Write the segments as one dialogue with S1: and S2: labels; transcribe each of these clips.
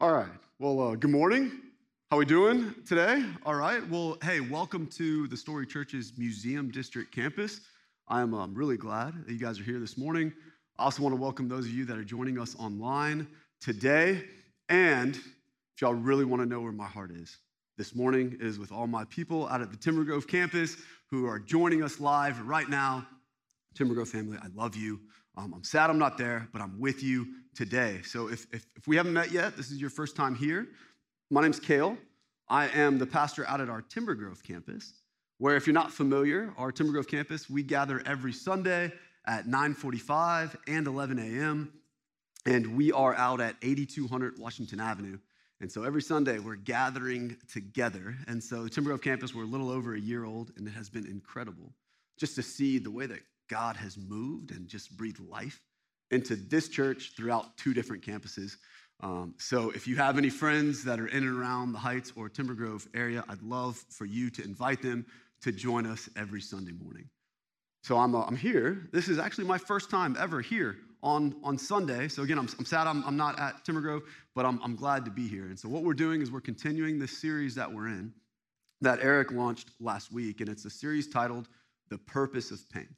S1: All right. Well, uh, good morning. How we doing today? All right. Well, hey, welcome to the Story Church's Museum District campus. I'm um, really glad that you guys are here this morning. I also want to welcome those of you that are joining us online today. And if y'all really want to know where my heart is, this morning is with all my people out at the Timber Grove campus who are joining us live right now. Timber Grove family, I love you. Um, I'm sad I'm not there, but I'm with you today. So if, if, if we haven't met yet, this is your first time here. My name's Kale. I am the pastor out at our Timber Grove campus, where if you're not familiar, our Timber Grove campus, we gather every Sunday at 9:45 and 11 a.m. And we are out at 8200 Washington Avenue. And so every Sunday we're gathering together. And so Timber Grove campus, we're a little over a year old, and it has been incredible just to see the way that God has moved and just breathed life into this church throughout two different campuses. Um, so if you have any friends that are in and around the Heights or Timber Grove area, I'd love for you to invite them to join us every Sunday morning. So I'm, uh, I'm here. This is actually my first time ever here on, on Sunday. So again, I'm, I'm sad I'm, I'm not at Timber Grove, but I'm, I'm glad to be here. And so what we're doing is we're continuing this series that we're in that Eric launched last week, and it's a series titled The Purpose of Pain.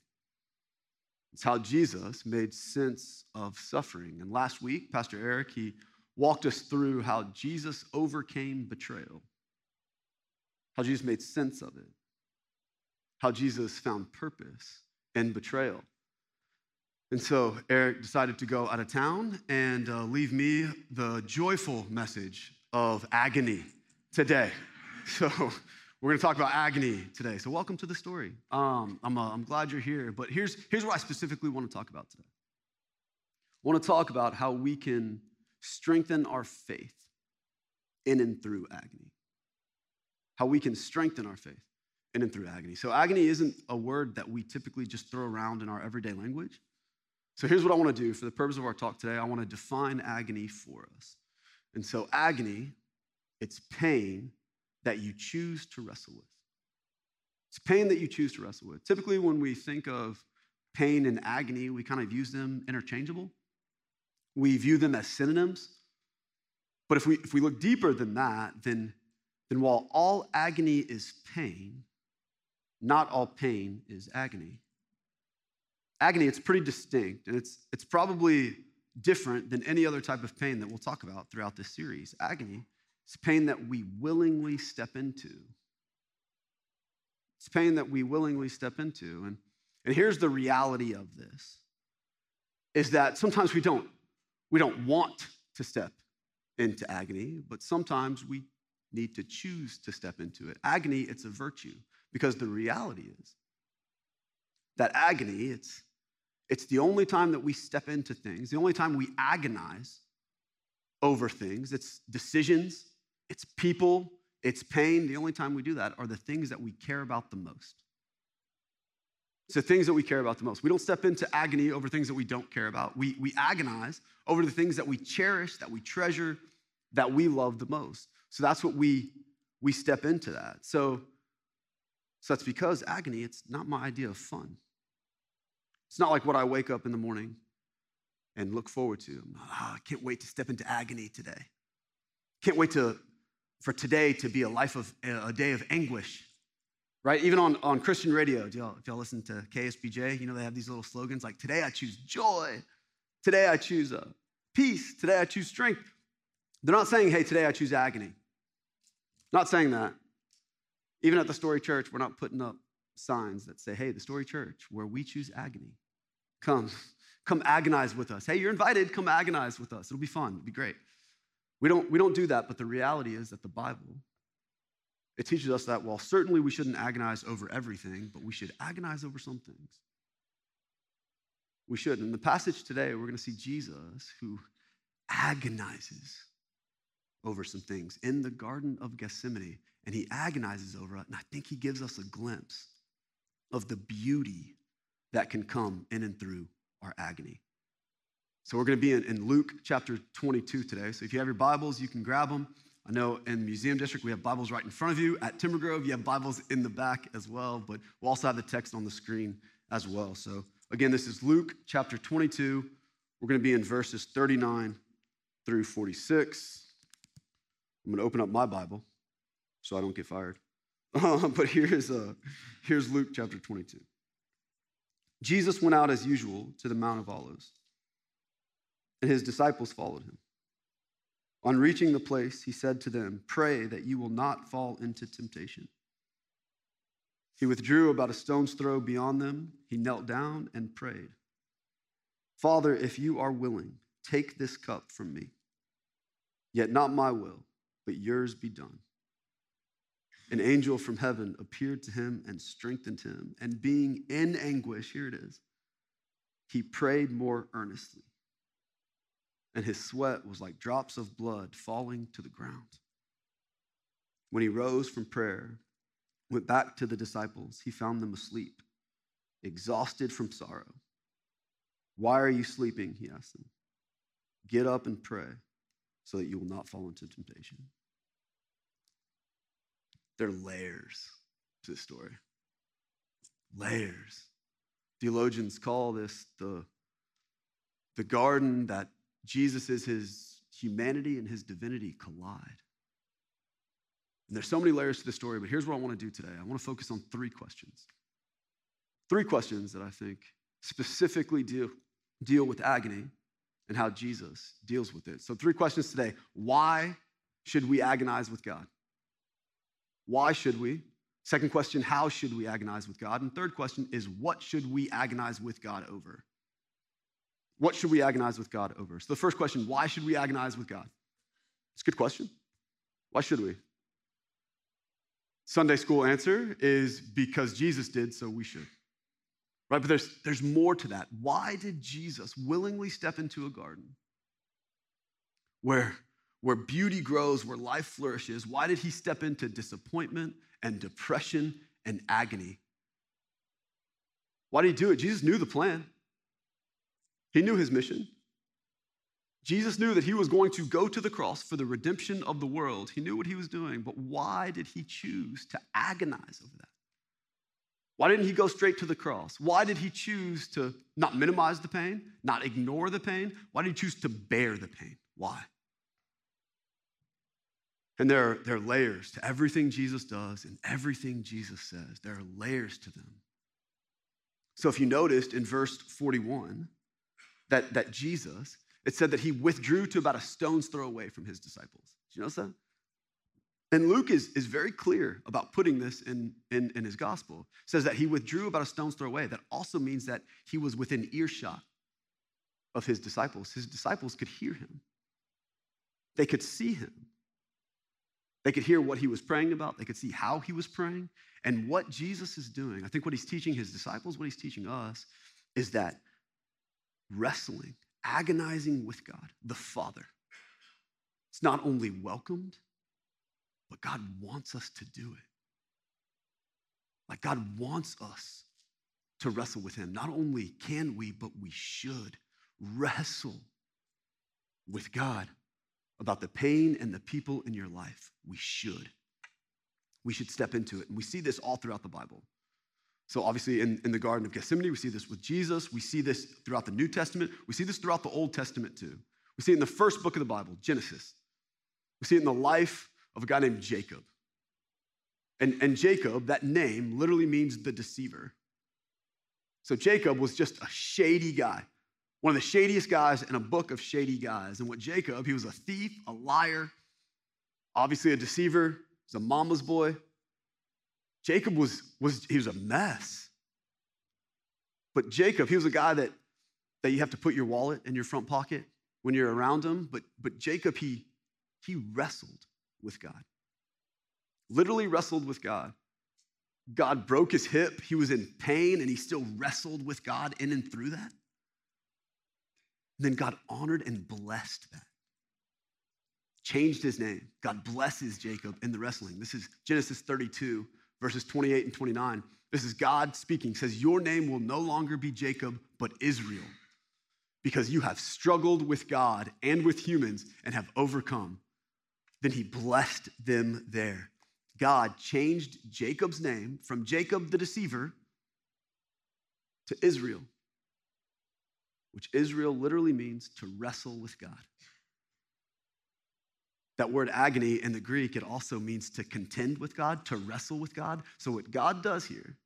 S1: It's how Jesus made sense of suffering. And last week, Pastor Eric, he walked us through how Jesus overcame betrayal, how Jesus made sense of it, how Jesus found purpose in betrayal. And so Eric decided to go out of town and uh, leave me the joyful message of agony today. So we're going to talk about agony today. So, welcome to the story. Um, I'm, uh, I'm glad you're here, but here's, here's what I specifically want to talk about today. I want to talk about how we can strengthen our faith in and through agony. How we can strengthen our faith in and through agony. So, agony isn't a word that we typically just throw around in our everyday language. So, here's what I want to do for the purpose of our talk today I want to define agony for us. And so, agony, it's pain that you choose to wrestle with. It's pain that you choose to wrestle with. Typically, when we think of pain and agony, we kind of use them interchangeable. We view them as synonyms. But if we, if we look deeper than that, then, then while all agony is pain, not all pain is agony. Agony, it's pretty distinct, and it's, it's probably different than any other type of pain that we'll talk about throughout this series. Agony it's pain that we willingly step into. It's pain that we willingly step into. And, and here's the reality of this is that sometimes we don't, we don't want to step into agony, but sometimes we need to choose to step into it. Agony, it's a virtue because the reality is that agony, it's, it's the only time that we step into things, the only time we agonize over things. It's decisions, it's people, it's pain. The only time we do that are the things that we care about the most. The things that we care about the most. We don't step into agony over things that we don't care about. We, we agonize over the things that we cherish, that we treasure, that we love the most. So that's what we, we step into that. So, so that's because agony, it's not my idea of fun. It's not like what I wake up in the morning and look forward to. Oh, I can't wait to step into agony today. Can't wait to for today to be a life of a day of anguish. Right? Even on, on christian radio y'all, if y'all listen to KSBJ you know they have these little slogans like today i choose joy. Today i choose uh, peace. Today i choose strength. They're not saying hey today i choose agony. Not saying that. Even at the story church we're not putting up signs that say hey the story church where we choose agony come come agonize with us. Hey you're invited come agonize with us. It'll be fun. It'll be great we don't, we don't do that, but the reality is that the Bible, it teaches us that while certainly we shouldn't agonize over everything, but we should agonize over some things. We should. In the passage today, we're going to see Jesus who agonizes over some things in the Garden of Gethsemane, and he agonizes over it. And I think he gives us a glimpse of the beauty that can come in and through our agony. So we're going to be in, in, Luke chapter 22 today. So if you have your Bibles, you can grab them. I know in the Museum District, we have Bibles right in front of you. At Timber Grove, you have Bibles in the back as well, but we'll also have the text on the screen as well. So again, this is Luke chapter 22. We're going to be in verses 39 through 46. I'm going to open up my Bible so I don't get fired. but here's, uh, here's Luke chapter 22. Jesus went out as usual to the Mount of Olives, and his disciples followed him. On reaching the place, he said to them, Pray that you will not fall into temptation. He withdrew about a stone's throw beyond them. He knelt down and prayed, Father, if you are willing, take this cup from me. Yet not my will, but yours be done. An angel from heaven appeared to him and strengthened him. And being in anguish, here it is, he prayed more earnestly and his sweat was like drops of blood falling to the ground. When he rose from prayer, went back to the disciples, he found them asleep, exhausted from sorrow. Why are you sleeping? He asked them. Get up and pray so that you will not fall into temptation. There are layers to this story. Layers. Theologians call this the, the garden that Jesus is his humanity and his divinity collide. And there's so many layers to the story, but here's what I want to do today. I want to focus on three questions. Three questions that I think specifically deal, deal with agony and how Jesus deals with it. So, three questions today. Why should we agonize with God? Why should we? Second question, how should we agonize with God? And third question is, what should we agonize with God over? What should we agonize with God over? So, the first question why should we agonize with God? It's a good question. Why should we? Sunday school answer is because Jesus did, so we should. Right? But there's, there's more to that. Why did Jesus willingly step into a garden where, where beauty grows, where life flourishes? Why did he step into disappointment and depression and agony? Why did he do it? Jesus knew the plan. He knew his mission. Jesus knew that he was going to go to the cross for the redemption of the world. He knew what he was doing, but why did he choose to agonize over that? Why didn't he go straight to the cross? Why did he choose to not minimize the pain, not ignore the pain? Why did he choose to bear the pain? Why? And there are, there are layers to everything Jesus does and everything Jesus says. There are layers to them. So if you noticed in verse 41, that, that Jesus, it said that he withdrew to about a stone's throw away from his disciples. Did you notice that? And Luke is, is very clear about putting this in, in, in his gospel. It says that he withdrew about a stone's throw away. That also means that he was within earshot of his disciples. His disciples could hear him, they could see him. They could hear what he was praying about. They could see how he was praying. And what Jesus is doing, I think what he's teaching his disciples, what he's teaching us, is that wrestling, agonizing with God, the Father. It's not only welcomed, but God wants us to do it. Like God wants us to wrestle with Him. Not only can we, but we should wrestle with God about the pain and the people in your life. We should. We should step into it. And we see this all throughout the Bible. So, obviously, in, in the Garden of Gethsemane, we see this with Jesus. We see this throughout the New Testament. We see this throughout the Old Testament, too. We see it in the first book of the Bible, Genesis. We see it in the life of a guy named Jacob. And, and Jacob, that name literally means the deceiver. So, Jacob was just a shady guy, one of the shadiest guys in a book of shady guys. And what Jacob, he was a thief, a liar, obviously a deceiver, he's a mama's boy. Jacob was, was he was a mess. But Jacob, he was a guy that, that you have to put your wallet in your front pocket when you're around him. But, but Jacob, he, he wrestled with God. Literally wrestled with God. God broke his hip. He was in pain and he still wrestled with God in and through that. And then God honored and blessed that. Changed his name. God blesses Jacob in the wrestling. This is Genesis 32, verses 28 and 29. This is God speaking. says, Your name will no longer be Jacob, but Israel, because you have struggled with God and with humans and have overcome. Then he blessed them there. God changed Jacob's name from Jacob the deceiver to Israel, which Israel literally means to wrestle with God. That word agony in the Greek, it also means to contend with God, to wrestle with God. So, what God does here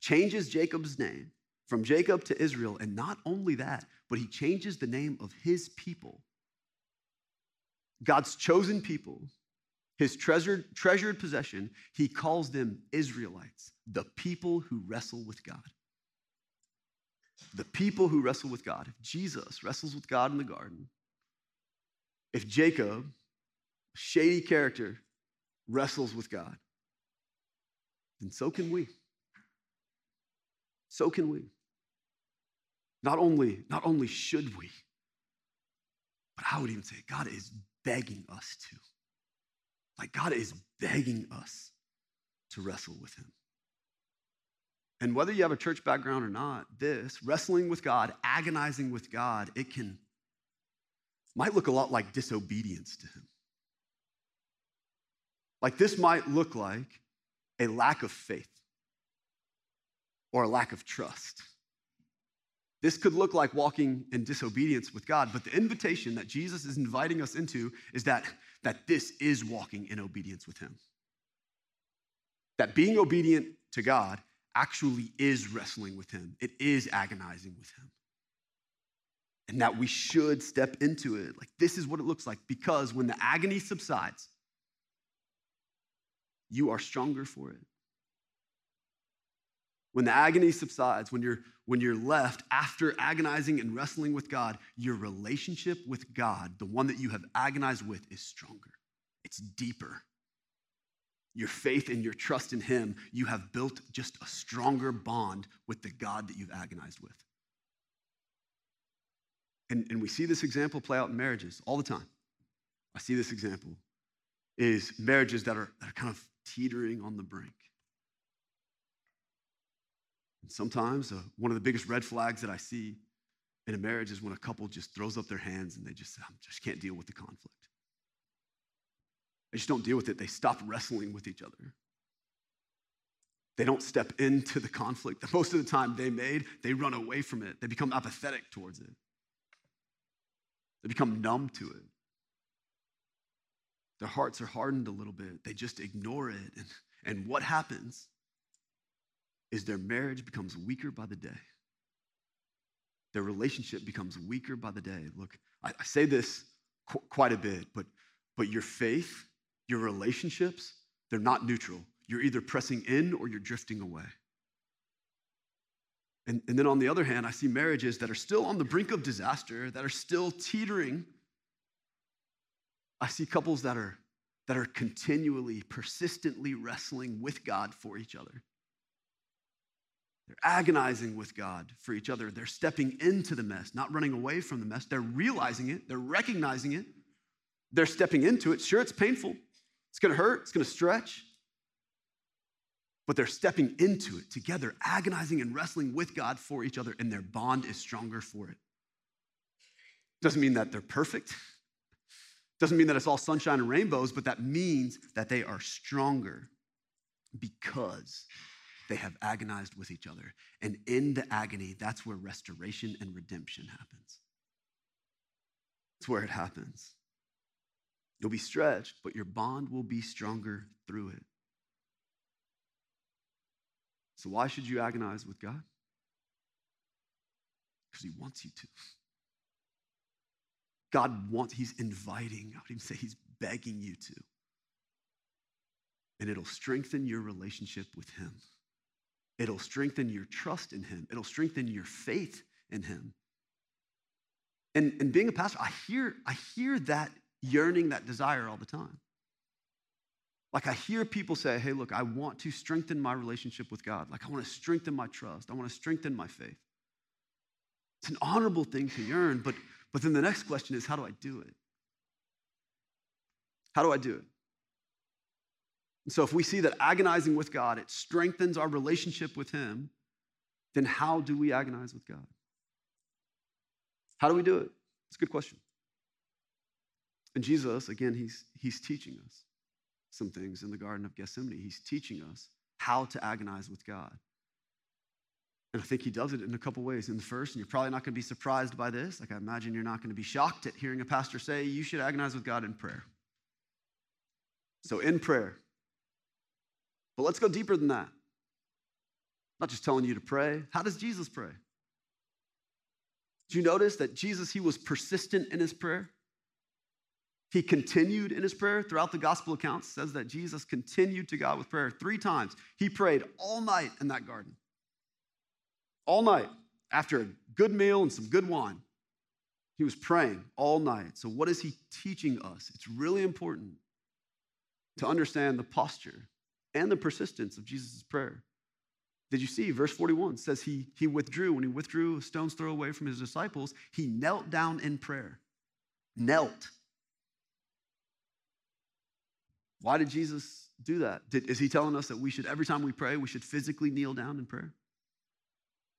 S1: changes Jacob's name from Jacob to Israel. And not only that, but he changes the name of his people. God's chosen people, his treasured, treasured possession, he calls them Israelites, the people who wrestle with God. The people who wrestle with God. If Jesus wrestles with God in the garden, if Jacob, shady character, wrestles with God, then so can we. So can we. Not only, not only should we, but I would even say God is begging us to. Like God is begging us to wrestle with him. And whether you have a church background or not, this wrestling with God, agonizing with God, it can might look a lot like disobedience to him. Like this might look like a lack of faith or a lack of trust. This could look like walking in disobedience with God, but the invitation that Jesus is inviting us into is that, that this is walking in obedience with Him. That being obedient to God actually is wrestling with Him, it is agonizing with Him and that we should step into it. Like, this is what it looks like because when the agony subsides, you are stronger for it. When the agony subsides, when you're, when you're left after agonizing and wrestling with God, your relationship with God, the one that you have agonized with, is stronger. It's deeper. Your faith and your trust in Him, you have built just a stronger bond with the God that you've agonized with. And, and we see this example play out in marriages all the time. I see this example is marriages that are, that are kind of teetering on the brink. And sometimes uh, one of the biggest red flags that I see in a marriage is when a couple just throws up their hands and they just say, I just can't deal with the conflict. They just don't deal with it. They stop wrestling with each other. They don't step into the conflict that most of the time they made, they run away from it. They become apathetic towards it. They become numb to it. Their hearts are hardened a little bit. They just ignore it. And, and what happens is their marriage becomes weaker by the day. Their relationship becomes weaker by the day. Look, I, I say this qu- quite a bit, but, but your faith, your relationships, they're not neutral. You're either pressing in or you're drifting away. And, and then on the other hand, I see marriages that are still on the brink of disaster, that are still teetering. I see couples that are, that are continually, persistently wrestling with God for each other. They're agonizing with God for each other. They're stepping into the mess, not running away from the mess. They're realizing it, they're recognizing it, they're stepping into it. Sure, it's painful, it's gonna hurt, it's gonna stretch but they're stepping into it together, agonizing and wrestling with God for each other, and their bond is stronger for it. Doesn't mean that they're perfect. Doesn't mean that it's all sunshine and rainbows, but that means that they are stronger because they have agonized with each other. And in the agony, that's where restoration and redemption happens. It's where it happens. You'll be stretched, but your bond will be stronger through it. So, why should you agonize with God? Because He wants you to. God wants, He's inviting, I would even say He's begging you to. And it'll strengthen your relationship with Him. It'll strengthen your trust in Him. It'll strengthen your faith in Him. And, and being a pastor, I hear, I hear that yearning, that desire all the time. Like I hear people say, hey, look, I want to strengthen my relationship with God. Like I want to strengthen my trust. I want to strengthen my faith. It's an honorable thing to yearn, but, but then the next question is, how do I do it? How do I do it? And so if we see that agonizing with God, it strengthens our relationship with Him, then how do we agonize with God? How do we do it? It's a good question. And Jesus, again, he's, he's teaching us some things in the Garden of Gethsemane. He's teaching us how to agonize with God. And I think he does it in a couple ways. In the first, and you're probably not going to be surprised by this, like I imagine you're not going to be shocked at hearing a pastor say, you should agonize with God in prayer. So, in prayer. But let's go deeper than that. not just telling you to pray. How does Jesus pray? Do you notice that Jesus, he was persistent in his prayer? He continued in his prayer throughout the gospel accounts, says that Jesus continued to God with prayer three times. He prayed all night in that garden. All night after a good meal and some good wine. He was praying all night. So, what is he teaching us? It's really important to understand the posture and the persistence of Jesus' prayer. Did you see? Verse 41 says he, he withdrew. When he withdrew a stone's throw away from his disciples, he knelt down in prayer. Knelt. Why did Jesus do that? Did, is he telling us that we should, every time we pray, we should physically kneel down in prayer?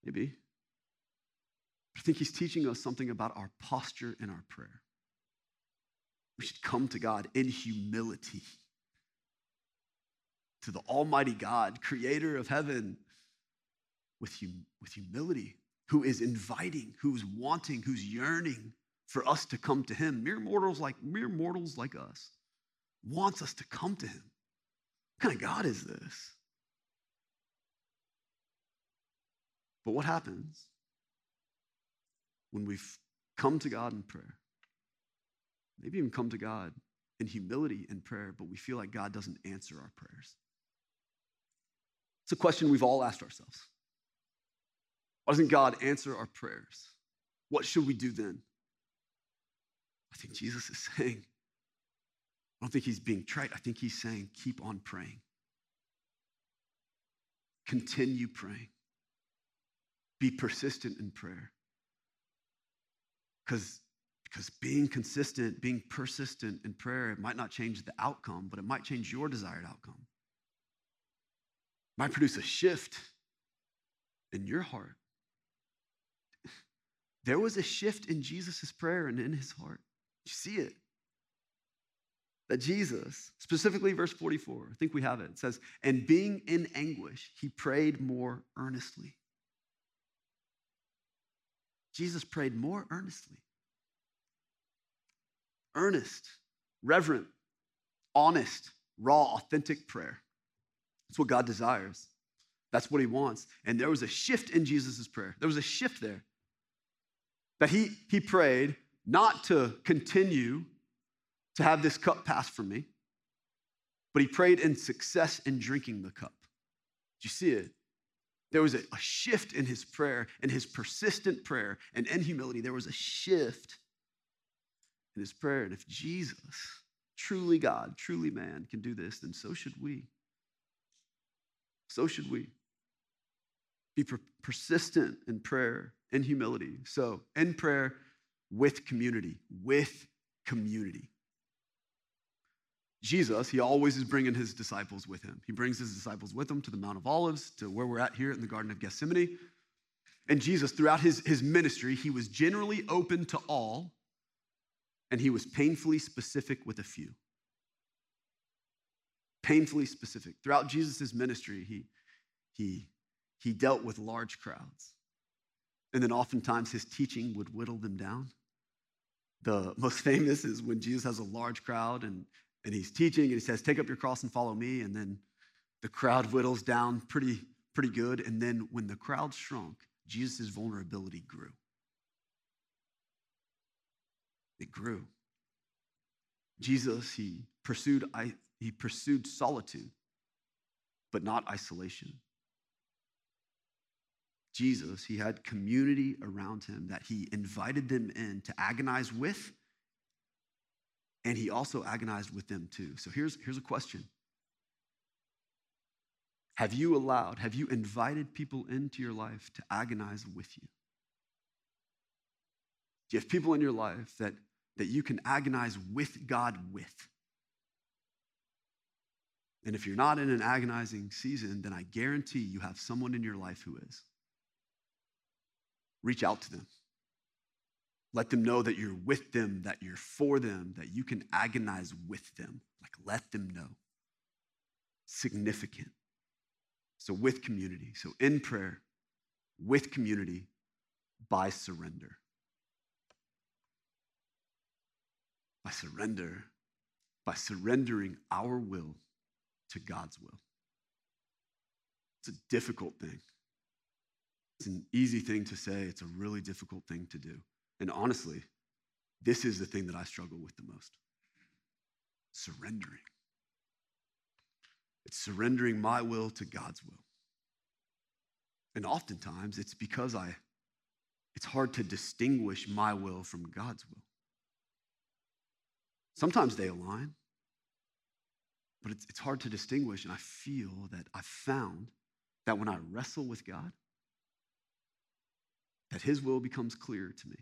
S1: Maybe. But I think he's teaching us something about our posture in our prayer. We should come to God in humility, to the Almighty God, creator of heaven, with, hum- with humility, who is inviting, who's wanting, who's yearning for us to come to him. Mere mortals like mere mortals like us wants us to come to him. What kind of God is this? But what happens when we've come to God in prayer? Maybe even come to God in humility in prayer, but we feel like God doesn't answer our prayers. It's a question we've all asked ourselves. Why doesn't God answer our prayers? What should we do then? I think Jesus is saying, I don't think he's being trite. I think he's saying, keep on praying. Continue praying. Be persistent in prayer. Because because being consistent, being persistent in prayer, it might not change the outcome, but it might change your desired outcome. It might produce a shift in your heart. There was a shift in Jesus' prayer and in his heart. You see it that Jesus, specifically verse 44, I think we have it. It says, and being in anguish, he prayed more earnestly. Jesus prayed more earnestly. Earnest, reverent, honest, raw, authentic prayer. That's what God desires. That's what he wants. And there was a shift in Jesus' prayer. There was a shift there. That he, he prayed not to continue to have this cup pass from me, but he prayed in success in drinking the cup. Do you see it? There was a, a shift in his prayer, in his persistent prayer, and in humility, there was a shift in his prayer. And if Jesus, truly God, truly man, can do this, then so should we. So should we. Be per- persistent in prayer, in humility. So, in prayer with community, with community. Jesus, he always is bringing his disciples with him. He brings his disciples with him to the Mount of Olives, to where we're at here in the Garden of Gethsemane. And Jesus, throughout his, his ministry, he was generally open to all, and he was painfully specific with a few. Painfully specific. Throughout Jesus' ministry, he, he, he dealt with large crowds. And then oftentimes his teaching would whittle them down. The most famous is when Jesus has a large crowd and and he's teaching and he says, Take up your cross and follow me. And then the crowd whittles down pretty, pretty good. And then when the crowd shrunk, Jesus' vulnerability grew. It grew. Jesus, he pursued—I he pursued solitude, but not isolation. Jesus, he had community around him that he invited them in to agonize with and he also agonized with them too. So here's, here's a question Have you allowed, have you invited people into your life to agonize with you? Do you have people in your life that, that you can agonize with God with? And if you're not in an agonizing season, then I guarantee you have someone in your life who is. Reach out to them. Let them know that you're with them, that you're for them, that you can agonize with them. Like, let them know. Significant. So, with community, so in prayer, with community by surrender. By surrender, by surrendering our will to God's will. It's a difficult thing. It's an easy thing to say, it's a really difficult thing to do. And honestly, this is the thing that I struggle with the most surrendering. It's surrendering my will to God's will. And oftentimes it's because I it's hard to distinguish my will from God's will. Sometimes they align, but it's, it's hard to distinguish. And I feel that I've found that when I wrestle with God, that His will becomes clear to me.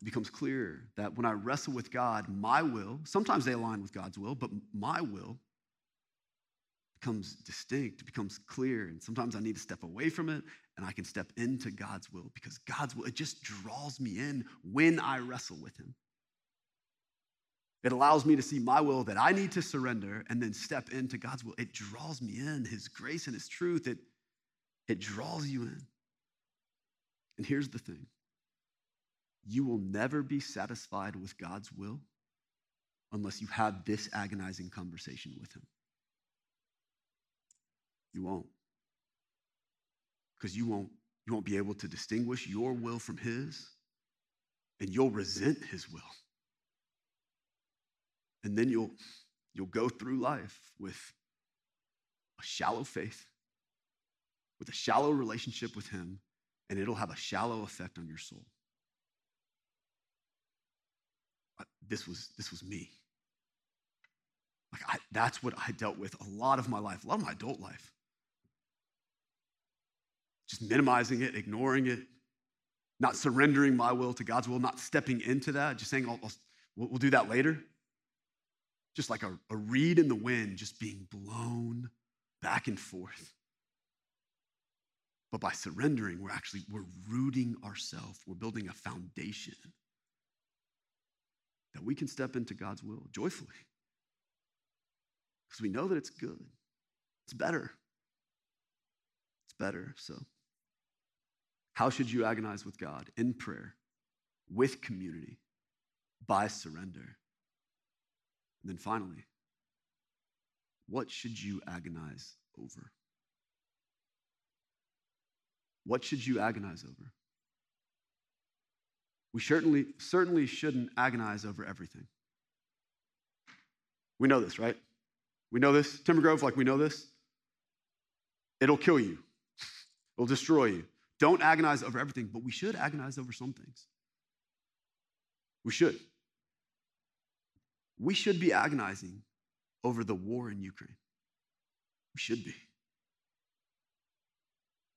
S1: It becomes clear that when I wrestle with God, my will, sometimes they align with God's will, but my will becomes distinct, becomes clear. And sometimes I need to step away from it and I can step into God's will because God's will, it just draws me in when I wrestle with Him. It allows me to see my will that I need to surrender and then step into God's will. It draws me in, His grace and His truth. It, it draws you in. And here's the thing you will never be satisfied with God's will unless you have this agonizing conversation with Him. You won't. Because you won't, you won't be able to distinguish your will from His, and you'll resent His will. And then you'll, you'll go through life with a shallow faith, with a shallow relationship with Him, and it'll have a shallow effect on your soul. This was, this was me. Like I, that's what I dealt with a lot of my life, a lot of my adult life. Just minimizing it, ignoring it, not surrendering my will to God's will, not stepping into that, just saying, I'll, I'll, we'll do that later. Just like a, a reed in the wind, just being blown back and forth. But by surrendering, we're actually we're rooting ourselves. We're building a foundation that we can step into God's will joyfully. Because we know that it's good. It's better. It's better. So, how should you agonize with God? In prayer, with community, by surrender. And then finally, what should you agonize over? What should you agonize over? We certainly, certainly shouldn't agonize over everything. We know this, right? We know this. Timber Grove, like we know this. It'll kill you, it'll destroy you. Don't agonize over everything, but we should agonize over some things. We should. We should be agonizing over the war in Ukraine. We should be.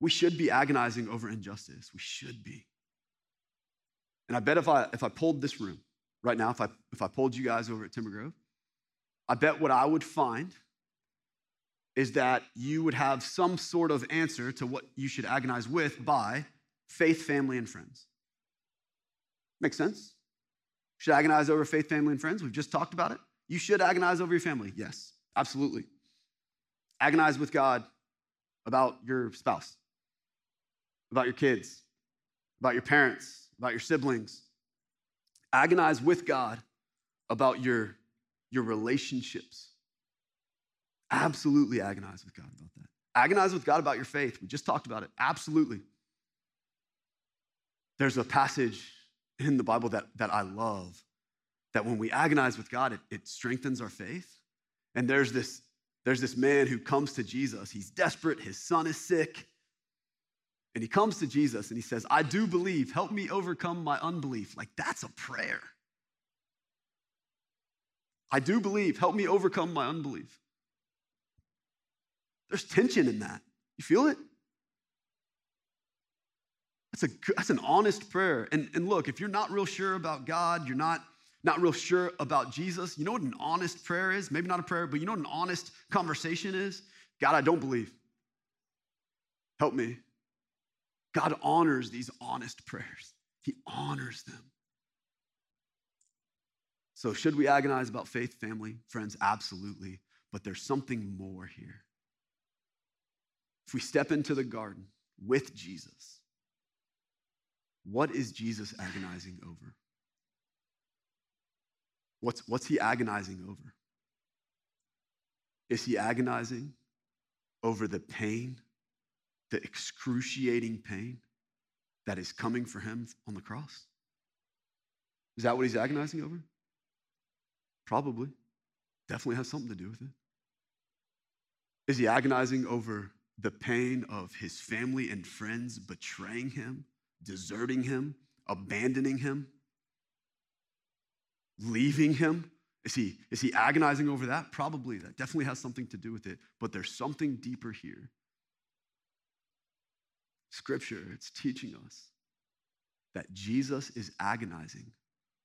S1: We should be agonizing over injustice. We should be. And I bet if I if I pulled this room right now, if I if I pulled you guys over at Timber Grove, I bet what I would find is that you would have some sort of answer to what you should agonize with by faith, family, and friends. Makes sense? Should agonize over faith, family, and friends? We've just talked about it. You should agonize over your family. Yes, absolutely. Agonize with God about your spouse, about your kids, about your parents, about your siblings. Agonize with God about your, your relationships. Absolutely agonize with God about that. Agonize with God about your faith. We just talked about it. Absolutely. There's a passage in the Bible that, that I love that when we agonize with God, it, it strengthens our faith. And there's this, there's this man who comes to Jesus. He's desperate, his son is sick. And he comes to Jesus and he says, I do believe, help me overcome my unbelief. Like, that's a prayer. I do believe, help me overcome my unbelief. There's tension in that. You feel it? That's, a, that's an honest prayer. And, and look, if you're not real sure about God, you're not, not real sure about Jesus, you know what an honest prayer is? Maybe not a prayer, but you know what an honest conversation is? God, I don't believe. Help me. God honors these honest prayers, He honors them. So, should we agonize about faith, family, friends? Absolutely. But there's something more here. if we step into the garden with Jesus, what is Jesus agonizing over? What's, what's he agonizing over? Is he agonizing over the pain, the excruciating pain that is coming for him on the cross? Is that what he's agonizing over? Probably. Definitely has something to do with it. Is he agonizing over the pain of his family and friends betraying him, deserting him, abandoning him, leaving him? Is he, is he agonizing over that? Probably. That definitely has something to do with it. But there's something deeper here. Scripture, it's teaching us that Jesus is agonizing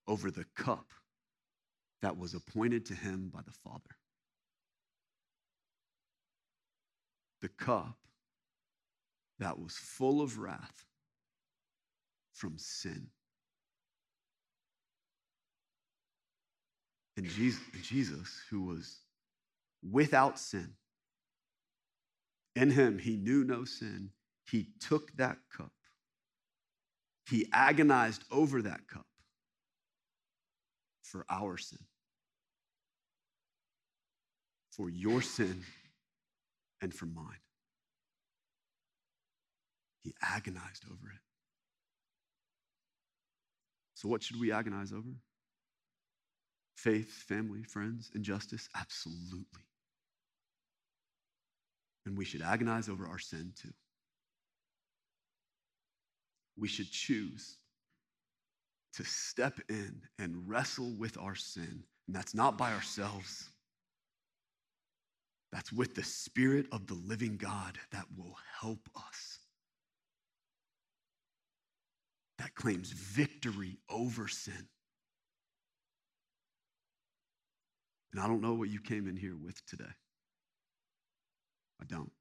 S1: over the cup that was appointed to him by the Father. The cup that was full of wrath from sin. And Jesus, who was without sin, in him he knew no sin, he took that cup. He agonized over that cup for our sin, for your sin, and for mine. He agonized over it. So, what should we agonize over? Faith, family, friends, injustice? Absolutely. And we should agonize over our sin too. We should choose to step in and wrestle with our sin. And that's not by ourselves, that's with the Spirit of the living God that will help us. That claims victory over sin. And I don't know what you came in here with today. I don't.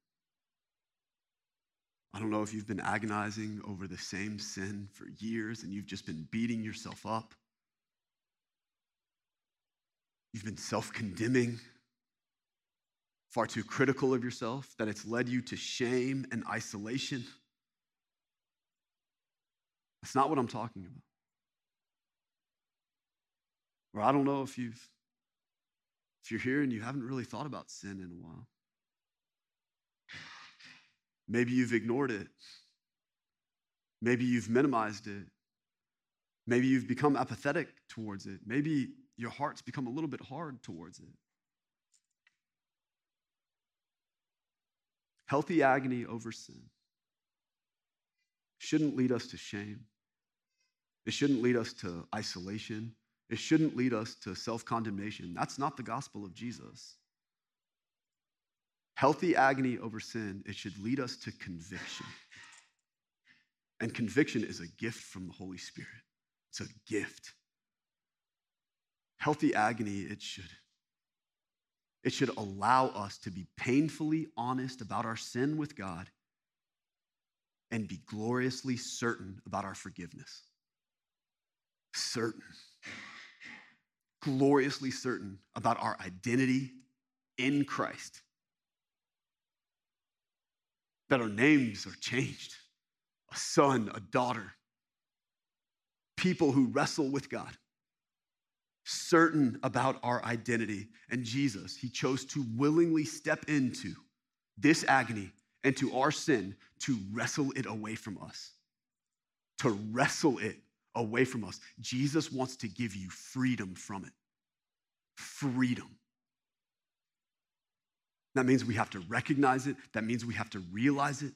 S1: I don't know if you've been agonizing over the same sin for years and you've just been beating yourself up. You've been self condemning, far too critical of yourself, that it's led you to shame and isolation. That's not what I'm talking about. Or I don't know if you've if you're here and you haven't really thought about sin in a while. Maybe you've ignored it. Maybe you've minimized it. Maybe you've become apathetic towards it. Maybe your heart's become a little bit hard towards it. Healthy agony over sin shouldn't lead us to shame. It shouldn't lead us to isolation. It shouldn't lead us to self condemnation. That's not the gospel of Jesus. Healthy agony over sin, it should lead us to conviction. And conviction is a gift from the Holy Spirit. It's a gift. Healthy agony, it should. It should allow us to be painfully honest about our sin with God and be gloriously certain about our forgiveness. Certain. Gloriously certain about our identity in Christ that our names are changed a son, a daughter, people who wrestle with God, certain about our identity. And Jesus, he chose to willingly step into this agony and to our sin to wrestle it away from us. To wrestle it away from us. Jesus wants to give you freedom from it. Freedom. That means we have to recognize it. That means we have to realize it.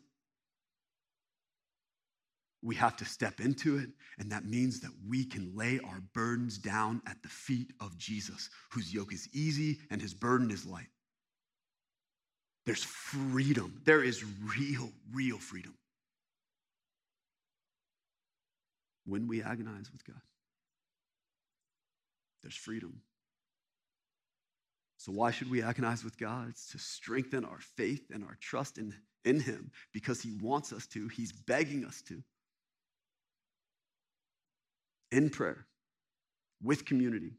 S1: We have to step into it. And that means that we can lay our burdens down at the feet of Jesus, whose yoke is easy and his burden is light. There's freedom. There is real, real freedom when we agonize with God. There's freedom. So, why should we agonize with God? It's to strengthen our faith and our trust in, in Him because He wants us to. He's begging us to. In prayer, with community,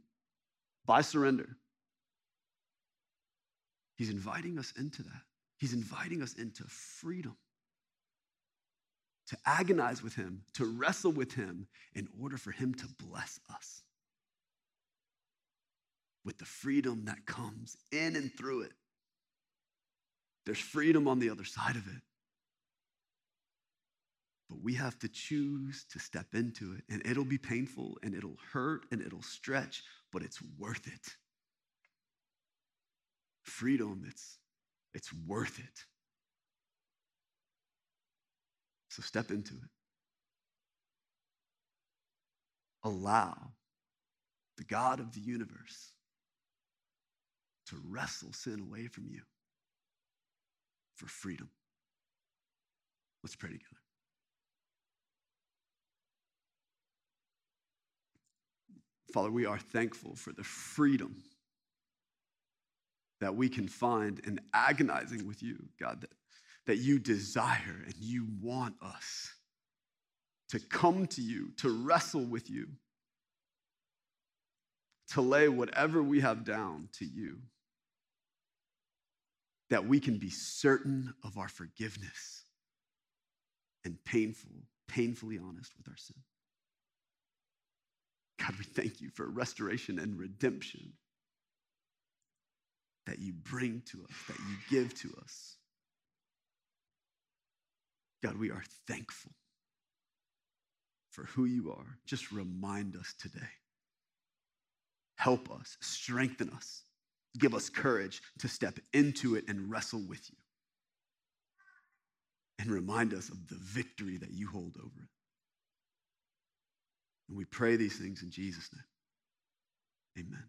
S1: by surrender. He's inviting us into that. He's inviting us into freedom, to agonize with Him, to wrestle with Him in order for Him to bless us with the freedom that comes in and through it. There's freedom on the other side of it. But we have to choose to step into it. And it'll be painful and it'll hurt and it'll stretch, but it's worth it. Freedom, it's, it's worth it. So step into it. Allow the God of the universe to wrestle sin away from you for freedom. Let's pray together. Father, we are thankful for the freedom that we can find in agonizing with you, God, that, that you desire and you want us to come to you, to wrestle with you, to lay whatever we have down to you, that we can be certain of our forgiveness and painful, painfully honest with our sin. God, we thank you for restoration and redemption that you bring to us, that you give to us. God, we are thankful for who you are. Just remind us today. Help us, strengthen us, give us courage to step into it and wrestle with you. And remind us of the victory that you hold over it. And we pray these things in Jesus' name. Amen.